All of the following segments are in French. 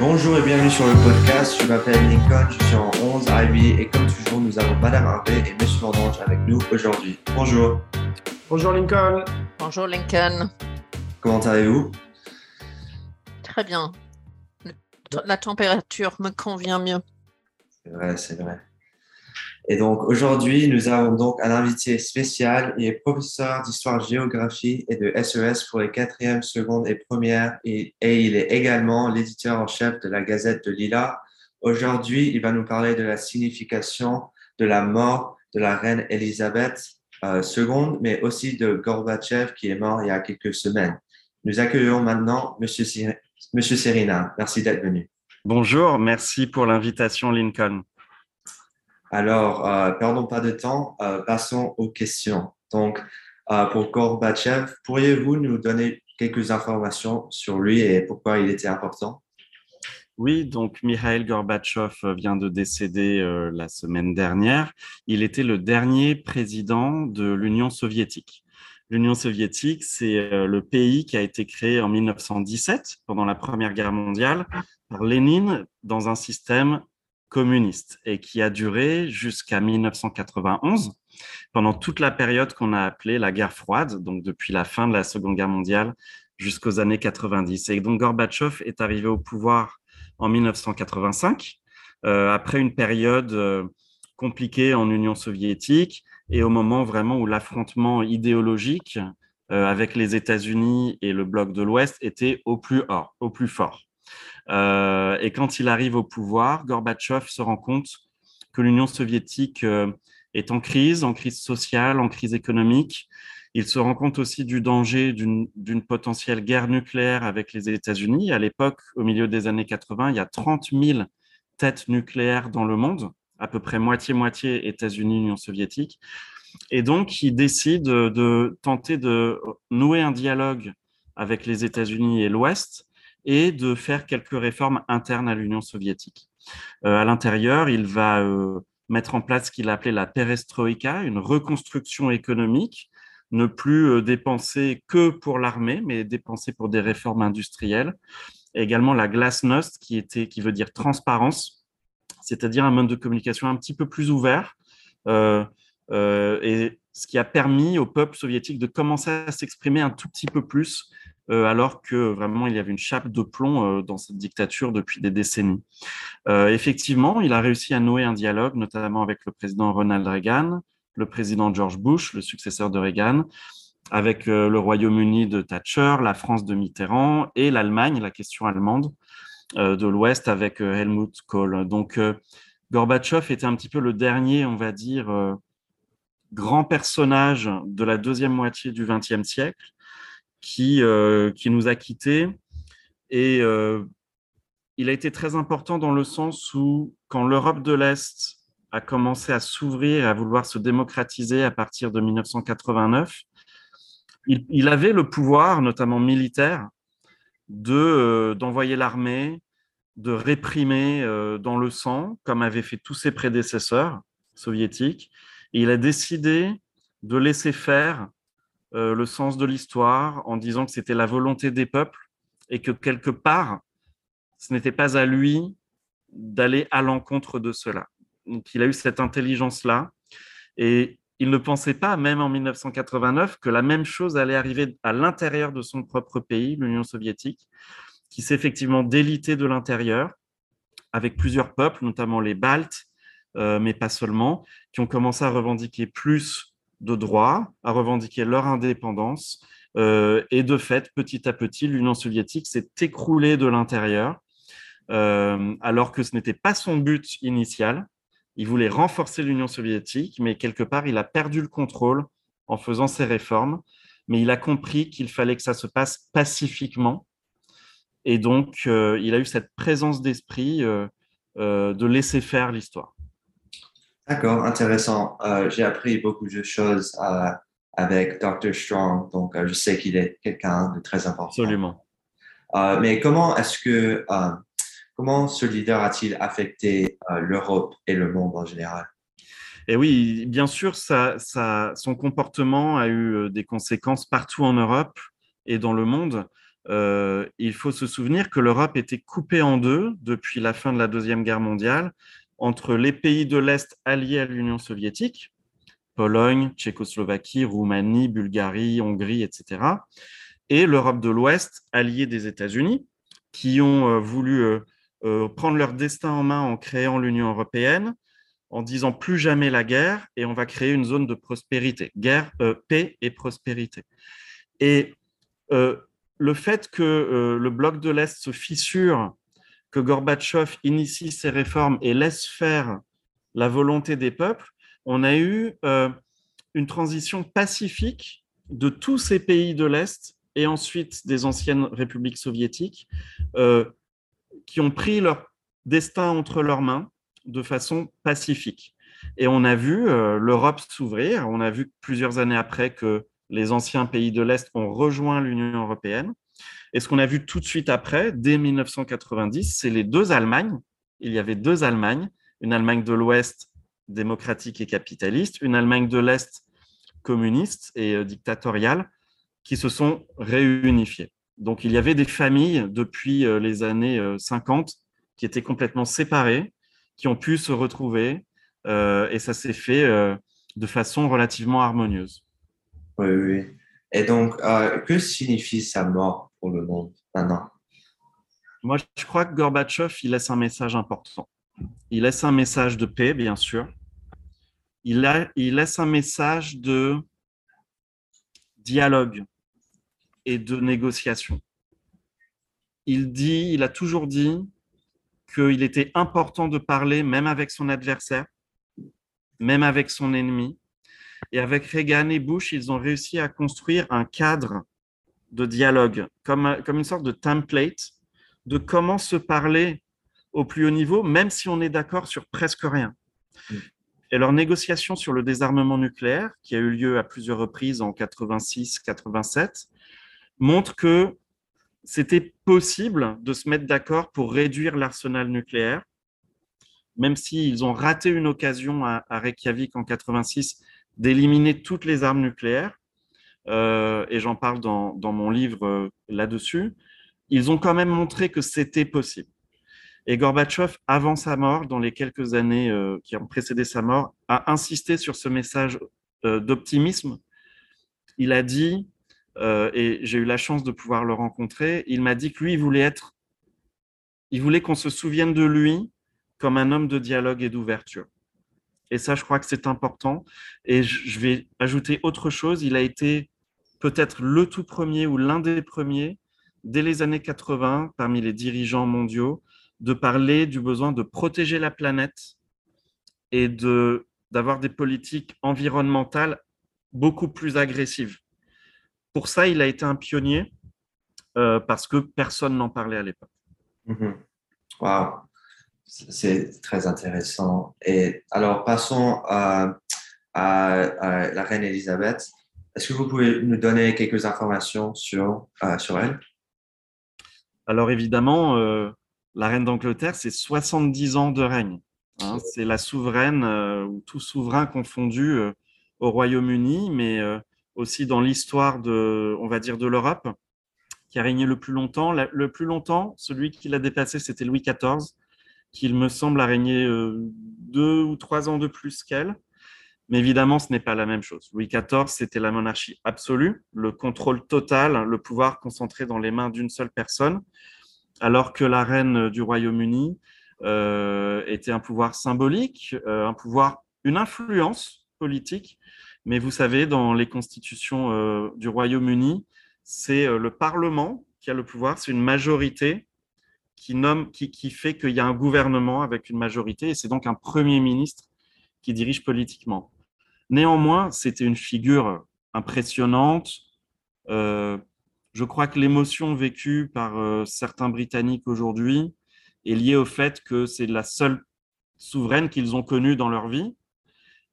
Bonjour et bienvenue sur le podcast. Je m'appelle Lincoln, je suis en 11 IB et comme toujours, nous avons Madame Harvey et Monsieur Vendange avec nous aujourd'hui. Bonjour. Bonjour Lincoln. Bonjour Lincoln. Comment allez-vous? Très bien. La température me convient mieux. C'est vrai, c'est vrai. Et donc aujourd'hui, nous avons donc un invité spécial. Est professeur d'histoire-géographie et de SES pour les quatrièmes, secondes et premières. Et, il est également l'éditeur en chef de la Gazette de Lila. Aujourd'hui, il va nous parler de la signification de la mort de la reine Elisabeth euh, II, mais aussi de Gorbatchev qui est mort il y a quelques semaines. Nous accueillons maintenant Monsieur, Monsieur. Merci d'être venu. Bonjour, merci pour l'invitation, Lincoln. Alors, euh, perdons pas de temps, euh, passons aux questions. Donc, euh, pour Gorbatchev, pourriez-vous nous donner quelques informations sur lui et pourquoi il était important? Oui, donc Mikhail Gorbatchev vient de décéder la semaine dernière. Il était le dernier président de l'Union soviétique. L'Union soviétique, c'est le pays qui a été créé en 1917, pendant la Première Guerre mondiale, par Lénine dans un système communiste et qui a duré jusqu'à 1991, pendant toute la période qu'on a appelée la guerre froide, donc depuis la fin de la Seconde Guerre mondiale jusqu'aux années 90. Et donc Gorbatchev est arrivé au pouvoir en 1985, euh, après une période euh, compliquée en Union soviétique et au moment vraiment où l'affrontement idéologique euh, avec les États-Unis et le bloc de l'Ouest était au plus, au plus fort. Euh, et quand il arrive au pouvoir, Gorbatchev se rend compte que l'Union soviétique euh, est en crise, en crise sociale, en crise économique. Il se rend compte aussi du danger d'une potentielle guerre nucléaire avec les États-Unis. À l'époque, au milieu des années 80, il y a 30 000 têtes nucléaires dans le monde, à peu près moitié-moitié États-Unis, Union soviétique. Et donc, il décide de tenter de nouer un dialogue avec les États-Unis et l'Ouest et de faire quelques réformes internes à l'Union soviétique. Euh, à l'intérieur, il va euh, mettre en place ce qu'il a appelé la perestroïka, une reconstruction économique, ne plus euh, dépenser que pour l'armée, mais dépenser pour des réformes industrielles. également la glasnost, qui, était, qui veut dire transparence, c'est-à-dire un mode de communication un petit peu plus ouvert, et ce qui a permis au peuple soviétique de commencer à s'exprimer un tout petit peu plus alors que vraiment il y avait une chape de plomb euh, dans cette dictature depuis des décennies. Euh, effectivement, il a réussi à nouer un dialogue, notamment avec le président Ronald Reagan, le président George Bush, le successeur de Reagan, avec le Royaume-Uni de Thatcher, la France de Mitterrand et l'Allemagne, la question allemande de l'Ouest avec Helmut Kohl. Donc, Gorbatchev était un petit peu le dernier, on va dire, grand personnage de la deuxième moitié du XXe siècle, qui, euh, qui nous a quittés. Et euh, il a été très important dans le sens où, quand l'Europe de l'Est a commencé à s'ouvrir, à vouloir se démocratiser à partir de 1989, il, il avait le pouvoir, notamment militaire, de euh, d'envoyer l'armée, de réprimer dans le sang, comme avaient fait tous ses prédécesseurs soviétiques. Et il a décidé de laisser faire euh, le sens de l'histoire en disant que c'était la volonté des peuples et que quelque part, ce n'était pas à lui d'aller à l'encontre de cela. Donc il a eu cette intelligence-là et il ne pensait pas, même en 1989, que la même chose allait arriver à l'intérieur de son propre pays, l'Union soviétique, qui s'est effectivement délité de l'intérieur avec plusieurs peuples, notamment les Baltes, euh, mais pas seulement, qui ont commencé à revendiquer plus de droit à revendiquer leur indépendance. Euh, et de fait, petit à petit, l'Union soviétique s'est écroulée de l'intérieur, euh, alors que ce n'était pas son but initial. Il voulait renforcer l'Union soviétique, mais quelque part, il a perdu le contrôle en faisant ses réformes. Mais il a compris qu'il fallait que ça se passe pacifiquement. Et donc, euh, il a eu cette présence d'esprit de laisser faire l'histoire. D'accord, intéressant. Euh, j'ai appris beaucoup de choses euh, avec Dr. Strong, donc euh, je sais qu'il est quelqu'un de très important. Absolument. mais comment est-ce que comment ce leader a-t-il affecté l'Europe et le monde en général? Et eh oui, bien sûr, ça, ça, son comportement a eu des conséquences partout en Europe et dans le monde. il faut se souvenir que l'Europe était coupée en deux depuis la fin de la Deuxième Guerre mondiale entre les pays de l'Est alliés à l'Union soviétique, Pologne, Tchécoslovaquie, Roumanie, Bulgarie, Hongrie, etc., et l'Europe de l'Ouest alliée des États-Unis, qui ont voulu prendre leur destin en main en créant l'Union européenne, en disant plus jamais la guerre et on va créer une zone de prospérité, guerre, euh, paix et prospérité. Et euh, le fait que euh, le bloc de l'Est se fissure, que Gorbatchev initie ses réformes et laisse faire la volonté des peuples, on a eu une transition pacifique de tous ces pays de l'Est et ensuite des anciennes républiques soviétiques qui ont pris leur destin entre leurs mains de façon pacifique. Et on a vu euh, l'Europe s'ouvrir, on a vu plusieurs années après que les anciens pays de l'Est ont rejoint l'Union européenne. Et ce qu'on a vu tout de suite après, dès 1990, c'est les deux Allemagnes. Il y avait deux Allemagnes, une Allemagne de l'Ouest démocratique et capitaliste, une Allemagne de l'Est communiste et euh, dictatoriale, qui se sont réunifiées. Donc il y avait des familles depuis euh, les années 50 qui étaient complètement séparées, qui ont pu se retrouver euh, et ça s'est fait euh, de façon relativement harmonieuse. Oui, oui. Et donc, euh, que signifie sa mort? Le monde maintenant Moi, je crois que Gorbatchev, il laisse un message important. Il laisse un message de paix, bien sûr. Il, a, il laisse un message de dialogue et de négociation. Il dit, il a toujours dit, qu'il était important de parler même avec son adversaire, même avec son ennemi. Et avec Reagan et Bush, ils ont réussi à construire un cadre de dialogue, comme, comme une sorte de template de comment se parler au plus haut niveau, même si on est d'accord sur presque rien. Et leur négociation sur le désarmement nucléaire, qui a eu lieu à plusieurs reprises en 86-87, montre que c'était possible de se mettre d'accord pour réduire l'arsenal nucléaire, même s'ils ont raté une occasion à, Reykjavik en 86 d'éliminer toutes les armes nucléaires, et j'en parle dans, mon livre euh, là-dessus, ils ont quand même montré que c'était possible. Et Gorbatchev, avant sa mort, dans les quelques années euh, qui ont précédé sa mort, a insisté sur ce message d'optimisme. Il a dit euh, et j'ai eu la chance de pouvoir le rencontrer. Il m'a dit que lui, il voulait être, il voulait qu'on se souvienne de lui comme un homme de dialogue et d'ouverture. Et ça, je crois que c'est important. Et je vais ajouter autre chose. Il a été peut-être le tout premier ou l'un des premiers, dès les années 80, parmi les dirigeants mondiaux, de parler du besoin de protéger la planète et de d'avoir des politiques environnementales beaucoup plus agressives. Pour ça, il a été un pionnier euh, parce que personne n'en parlait à l'époque. Mhm. Wow, c'est très intéressant. Et alors, passons à, la reine Elisabeth. Est-ce que vous pouvez nous donner quelques informations sur, euh, sur elle? Alors, évidemment, euh, la reine d'Angleterre, c'est 70 ans de règne. Hein. c'est la souveraine, ou tout souverain confondu au Royaume-Uni, mais aussi dans l'histoire de, on va dire, de l'Europe, qui a régné le plus longtemps. Le plus longtemps, celui qui l'a dépassé, c'était Louis XIV, qui, il me semble, a régné euh, deux ou trois ans de plus qu'elle. Mais évidemment, ce n'est pas la même chose. Louis XIV, c'était la monarchie absolue, le contrôle total, le pouvoir concentré dans les mains d'une seule personne, alors que la reine du Royaume-Uni euh, était un pouvoir symbolique, euh, un pouvoir, une influence politique mais vous savez, dans les constitutions du Royaume-Uni, c'est le Parlement qui a le pouvoir, c'est une majorité qui, nomme, qui, fait qu'il y a un gouvernement avec une majorité, et c'est donc un Premier ministre qui dirige politiquement. Néanmoins, c'était une figure impressionnante. Euh, je crois que l'émotion vécue par certains Britanniques aujourd'hui est liée au fait que c'est la seule souveraine qu'ils ont connue dans leur vie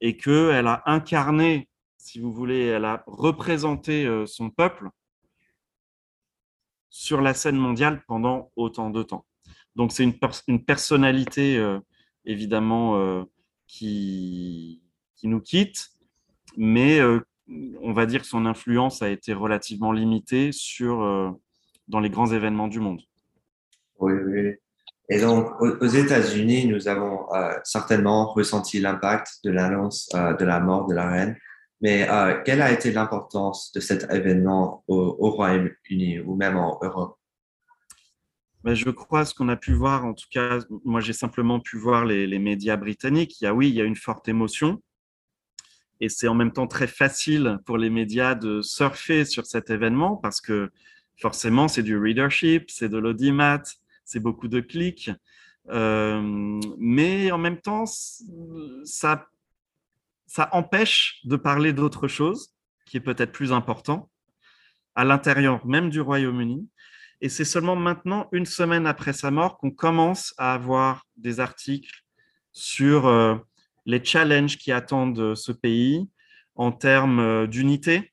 et qu'elle a incarné, si vous voulez, elle a représenté euh, son peuple sur la scène mondiale pendant autant de temps. Donc c'est une, personnalité euh, évidemment euh, qui, qui, nous quitte, mais on va dire que son influence a été relativement limitée sur, dans les grands événements du monde. Oui, oui. Et donc, aux États-Unis, nous avons euh, certainement ressenti l'impact de l'annonce euh, de la mort de la reine. Mais euh, quelle a été l'importance de cet événement au, Royaume-Uni ou même en Europe? Ben, Je crois ce qu'on a pu voir, en tout cas, moi j'ai simplement pu voir les, médias britanniques. Il y a, oui, il y a une forte émotion. Et c'est en même temps très facile pour les médias de surfer sur cet événement parce que forcément, c'est du readership, c'est de l'audimat, c'est beaucoup de clics. Euh, mais en même temps, ça, ça empêche de parler d'autre chose qui est peut-être plus important à l'intérieur même du Royaume-Uni. Et c'est seulement maintenant, une semaine après sa mort, qu'on commence à avoir des articles sur euh, les challenges qui attendent ce pays en termes euh, d'unité.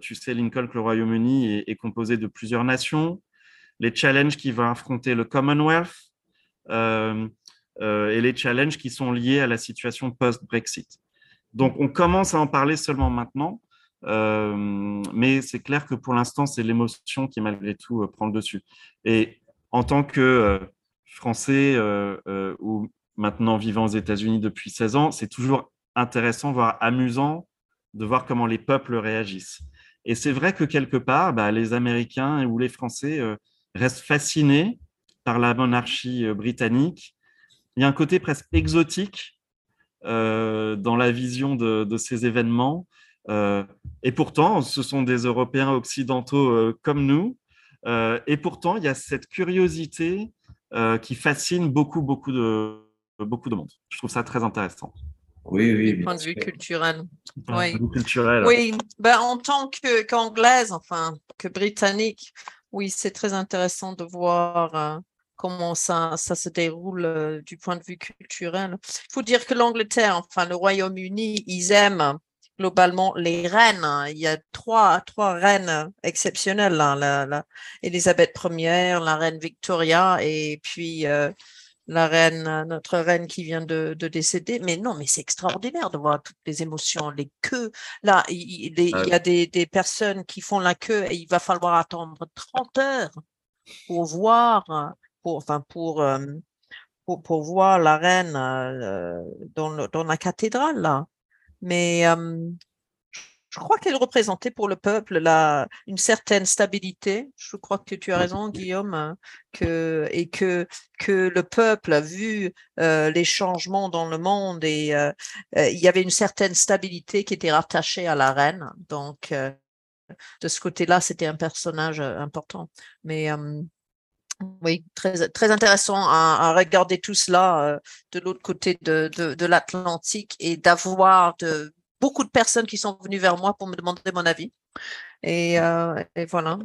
tu sais, Lincoln, que le Royaume-Uni est, composé de plusieurs nations, les challenges qui vont affronter le Commonwealth euh, euh, et les challenges qui sont liés à la situation post-Brexit. Donc, on commence à en parler seulement maintenant, euh, mais c'est clair que pour l'instant, c'est l'émotion qui, malgré tout, prend le dessus. Et en tant que Français ou maintenant vivant aux États-Unis depuis 16 ans, c'est toujours intéressant, voire amusant de voir comment les peuples réagissent. Et c'est vrai que quelque part, bah, les Américains ou les Français reste fasciné par la monarchie euh, britannique. Il y a un côté presque exotique euh, dans la vision de, ces événements. Euh, et pourtant, ce sont des Européens occidentaux comme nous. et pourtant, il y a cette curiosité qui fascine beaucoup, beaucoup de, beaucoup de monde. Je trouve ça très intéressant. Oui, oui. Du point de vue culturel. Oui. Culturel. oui. Ben, en tant qu'anglaise, enfin, que britannique, oui, c'est très intéressant de voir euh, comment ça, ça se déroule euh, du point de vue culturel. Il faut dire que l'Angleterre, enfin le Royaume-Uni, ils aiment globalement les reines. Il y a trois, trois reines exceptionnelles, hein, la, la, Elisabeth Ier, la reine Victoria et puis euh, la reine, notre reine qui vient de, décéder. Mais non, mais c'est extraordinaire de voir toutes les émotions, les queues. Là, il, y a des, personnes qui font la queue et il va falloir attendre 30 heures pour voir, pour, enfin, pour, euh, pour, voir la reine euh, dans, dans, la cathédrale. Là. Mais je crois qu'elle représentait pour le peuple la, une certaine stabilité. Je crois que tu as raison, Guillaume, hein, que, et que, que le peuple a vu euh, les changements dans le monde et euh, euh, il y avait une certaine stabilité qui était rattachée à la reine. Donc, de ce côté-là, c'était un personnage important. Mais oui, très, intéressant à, regarder tout cela de l'autre côté de, l'Atlantique et d'avoir beaucoup de personnes qui sont venues vers moi pour me demander mon avis. Et, euh, voilà.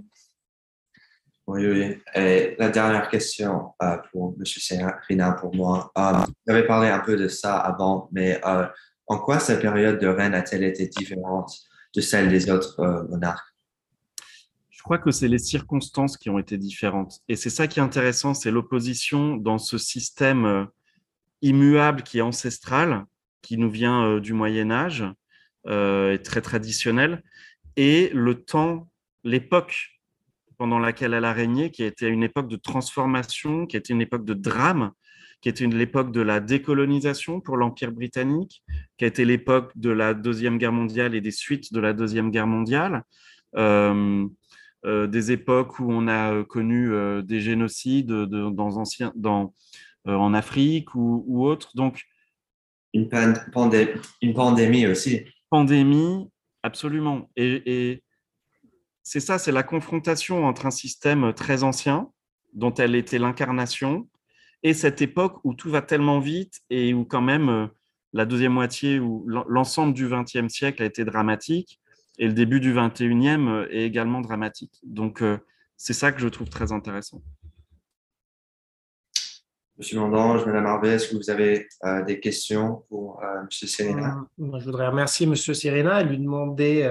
Oui, oui. Et la dernière question euh, pour M. Serena, pour moi. Euh, vous avez parlé un peu de ça avant, mais en quoi cette période de reine a-t-elle été différente de celle des autres monarques? Crois que c'est les circonstances qui ont été différentes. Et c'est ça qui est intéressant, c'est l'opposition dans ce système immuable qui est ancestral, qui nous vient du Moyen Âge, euh, très traditionnelle, et le temps, l'époque pendant laquelle elle a régné, qui a été une époque de transformation, qui a été une époque de drame, qui était l'époque de la décolonisation pour l'Empire britannique, qui a été l'époque de la Deuxième Guerre mondiale et des suites de la Deuxième Guerre mondiale, euh, euh, des époques où on a connu des génocides dans ancien, dans, en Afrique ou, ou autre. Donc, une, une pandémie aussi pandémie, absolument. Et, c'est ça, c'est la confrontation entre un système très ancien, dont elle était l'incarnation, et cette époque où tout va tellement vite et où quand même euh, la deuxième moitié, ou l'ensemble du XXe siècle a été dramatique, et le début du XXIe euh, est également dramatique. Donc, euh, c'est ça que je trouve très intéressant. Monsieur Mandange, Madame Harvey, est-ce que vous avez euh, des questions pour euh, Monsieur Serena? Euh, Je voudrais remercier Monsieur Serena et lui demander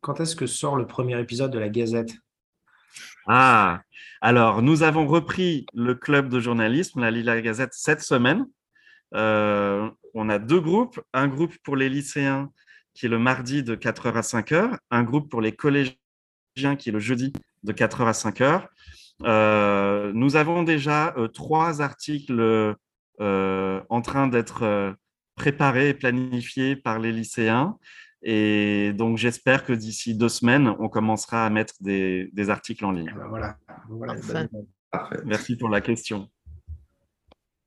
quand est-ce que sort le premier épisode de la Gazette? Ah, alors nous avons repris le club de journalisme, la Lila Gazette, cette semaine. on a deux groupes, un groupe pour les lycéens qui est le mardi de 4h à 5h, un groupe pour les collégiens collégien qui est le jeudi de 4h à 5h. Euh, nous avons déjà euh, trois articles euh, en train d'être préparés et planifiés par les lycéens. Et donc, j'espère que d'ici deux semaines, on commencera à mettre des, des articles en ligne. Eh ben voilà. Merci pour la question.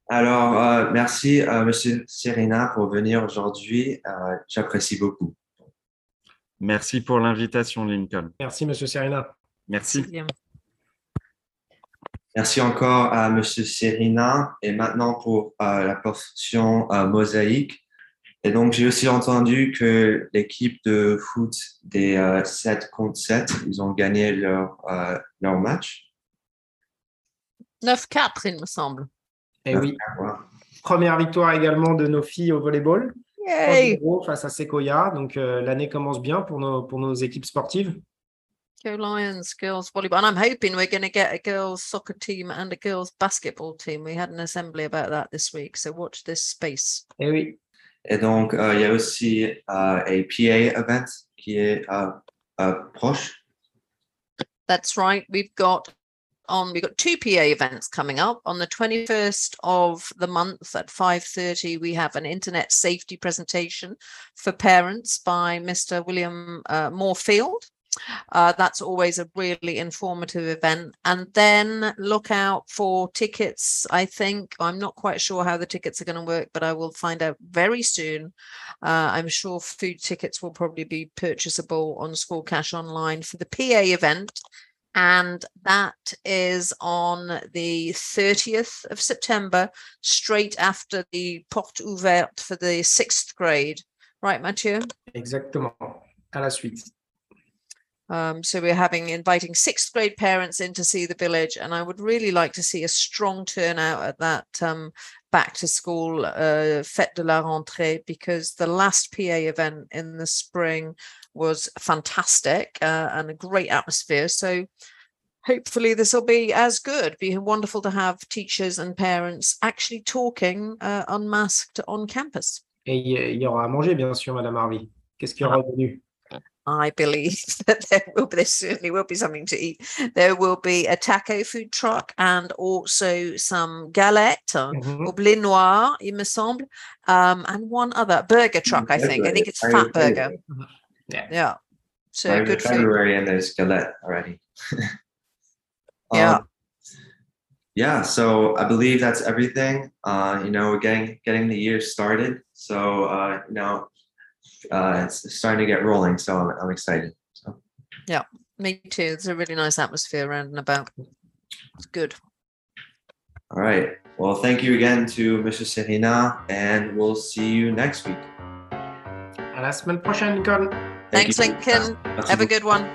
Alors, euh, merci, euh, Monsieur Serena, pour venir aujourd'hui. Euh, J'apprécie beaucoup. Merci pour l'invitation, Lincoln. Merci, Monsieur Serena. Merci. Merci encore à Monsieur Serena. Et maintenant pour euh, la portion euh, mosaïque. Et donc, j'ai aussi entendu que l'équipe de foot des euh, 7 contre 7, ils ont gagné leur, euh, leur match. 9-4, il me semble. Et oui, Ouais. première victoire également de nos filles au volleyball. Yay! 3-0 face à Sequoia. Donc, euh, l'année commence bien pour nos, pour nos équipes sportives. Go Lions, girls volleyball. And I'm hoping we're going to get a girls soccer team and a girls basketball team. We had an assembly about that this week, so watch this space. Et oui, Et donc, euh, il y a aussi euh, un PA event qui est euh, euh, proche. That's right. We've got on we've got two PA events coming up on the 21st of the month at 5:30 we have an internet safety presentation for parents by Mr. William uh, Moorfield. Uh, that's always a really informative event. And then look out for tickets. I think I'm not quite sure how the tickets are going to work, but I will find out very soon. Uh, I'm sure food tickets will probably be purchasable on School Cash Online for the PA event. And that is on the 30th of September, straight after the porte ouverte for the sixth grade. Right, Mathieu? exactement. À la suite. Um, so we're having inviting sixth grade parents in to see the village, and I would really like to see a strong turnout at that um, back to school uh, fête de la rentrée because the last PA event in the spring was fantastic uh, and a great atmosphere. So hopefully this will be as good. Be wonderful to have teachers and parents actually talking uh, unmasked on campus. Et il y- il y aura à manger, bien sûr, Madame Harvey. Qu'est-ce qu'il y aura au menu I believe that there will be, there certainly will be something to eat. There will be a taco food truck and also some galettes uh, Mhm. or blé noir, il me semble, um, and one other burger truck. I think. I think it's Fat Burger. Yeah. Yeah. So Right, good food. February and there's Galette already. Yeah. Um, yeah, so I believe that's everything. Uh, you know, we're getting getting the year started. So uh, you know, uh, it's starting to get rolling. So I'm, I'm excited. So Yeah, Me too. There's a really nice atmosphere around and about. It's good. all right. Well, thank you again to Mr. Serena, and we'll see you next week. À la semaine prochaine, Nicole. Thanks. Lincoln. Have a good one.